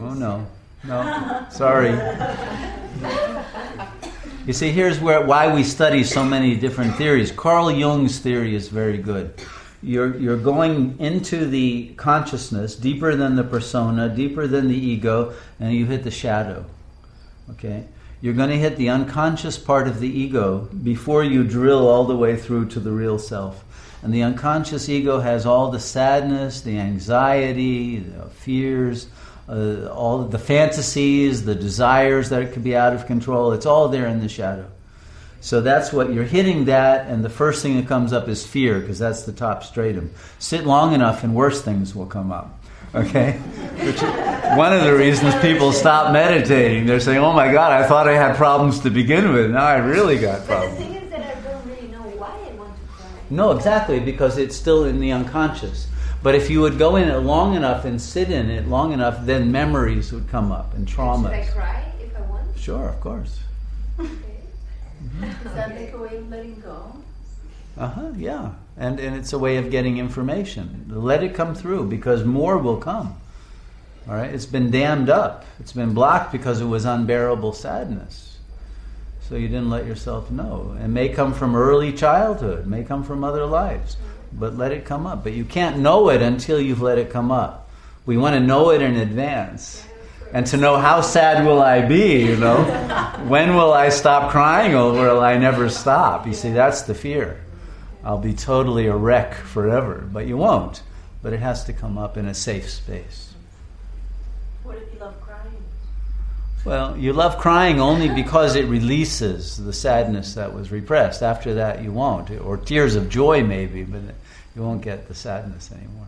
Oh no, no, sorry. You see, here's where why we study so many different theories. Carl Jung's theory is very good. You're, you're going into the consciousness deeper than the persona, deeper than the ego, and you hit the shadow. Okay? You're going to hit the unconscious part of the ego before you drill all the way through to the real self. And the unconscious ego has all the sadness, the anxiety, the fears, uh, all the fantasies, the desires that it could be out of control. It's all there in the shadow. So that's what you're hitting that, and the first thing that comes up is fear, because that's the top stratum. Sit long enough, and worse things will come up. Okay? Which one of the reasons people stop meditating. They're saying, oh my God, I thought I had problems to begin with. Now I really got problems. But the thing is that I don't really know why I want to cry. No, exactly, because it's still in the unconscious. But if you would go in it long enough and sit in it long enough, then memories would come up and traumas. Should I cry if I want? Sure, of course. Okay. Is that like a way of letting go? Uh huh. Yeah, and and it's a way of getting information. Let it come through because more will come. All right. It's been dammed up. It's been blocked because it was unbearable sadness. So you didn't let yourself know. It may come from early childhood. May come from other lives. But let it come up. But you can't know it until you've let it come up. We want to know it in advance and to know how sad will I be, you know? when will I stop crying or will I never stop? You see, that's the fear. I'll be totally a wreck forever, but you won't. But it has to come up in a safe space. What if you love crying? Well, you love crying only because it releases the sadness that was repressed. After that, you won't. Or tears of joy, maybe, but you won't get the sadness anymore.